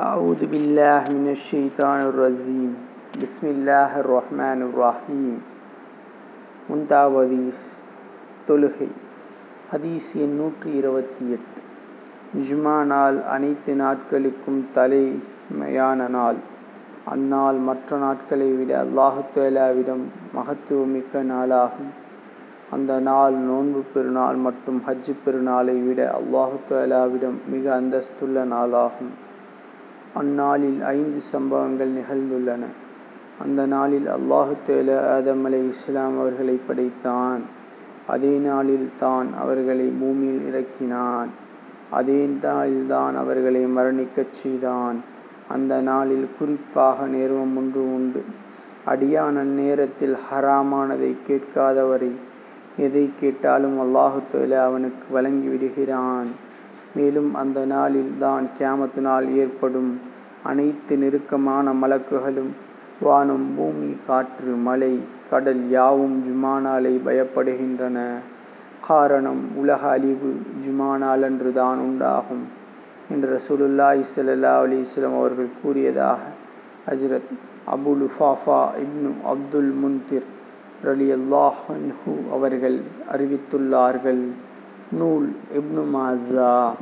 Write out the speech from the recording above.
أعوذ بالله من الشيطان الرجيم بسم الله الرحمن الرحيم முந்தாவதீஸ் தொழுகை ஹதீஸ் எண் நூற்றி இருபத்தி எட்டு ஜுமா நாள் அனைத்து நாட்களுக்கும் தலைமையான நாள் அந்நாள் மற்ற நாட்களை விட அல்லாஹு தேலாவிடம் மகத்துவமிக்க நாளாகும் அந்த நாள் நோன்பு பெருநாள் மற்றும் ஹஜ்ஜு பெருநாளை விட அல்லாஹு தேலாவிடம் மிக அந்தஸ்துள்ள நாளாகும் அந்நாளில் ஐந்து சம்பவங்கள் நிகழ்ந்துள்ளன. அந்த நாளில் அல்லாஹு தேலா ஆதம் அலை இஸ்லாம் அவர்களை படைத்தான். அதே நாளில் தான் அவர்களை பூமியில் இறக்கினான். அதே நாளில்தான் அவர்களை மரணிக்கச் செய்தான். அந்த நாளில் குறிப்பாக நேர்வம் ஒன்று உண்டு. அடியான் அந்நேரத்தில் ஹராமானதை கேட்காதவரை எதை கேட்டாலும் அல்லாஹு தேலா அவனுக்கு வழங்கி விடுகிறான். மேலும் அந்த நாளில் தான் கியாமத்து நாள் ஏற்படும் அனைத்து நெருக்கமான மலக்குகளும் வானம் பூமி காற்று மலை கடல் யாவும் ஜுமா நாளை பயப்படுகின்றன. காரணம் உலக அழிவு ஜுமா நாளன்று தான் உண்டாகும் என்று ரசூலுல்லாஹி ஸல்லல்லாஹு அலைஹி அவர்கள் கூறியதாக ஹஜ்ரத் அபு லுஃபாஃபா இப்னு அப்துல் முன்திர் ரலியல்லாஹு அன்ஹு அவர்கள் அறிவித்துள்ளார்கள். نول ابن ماجه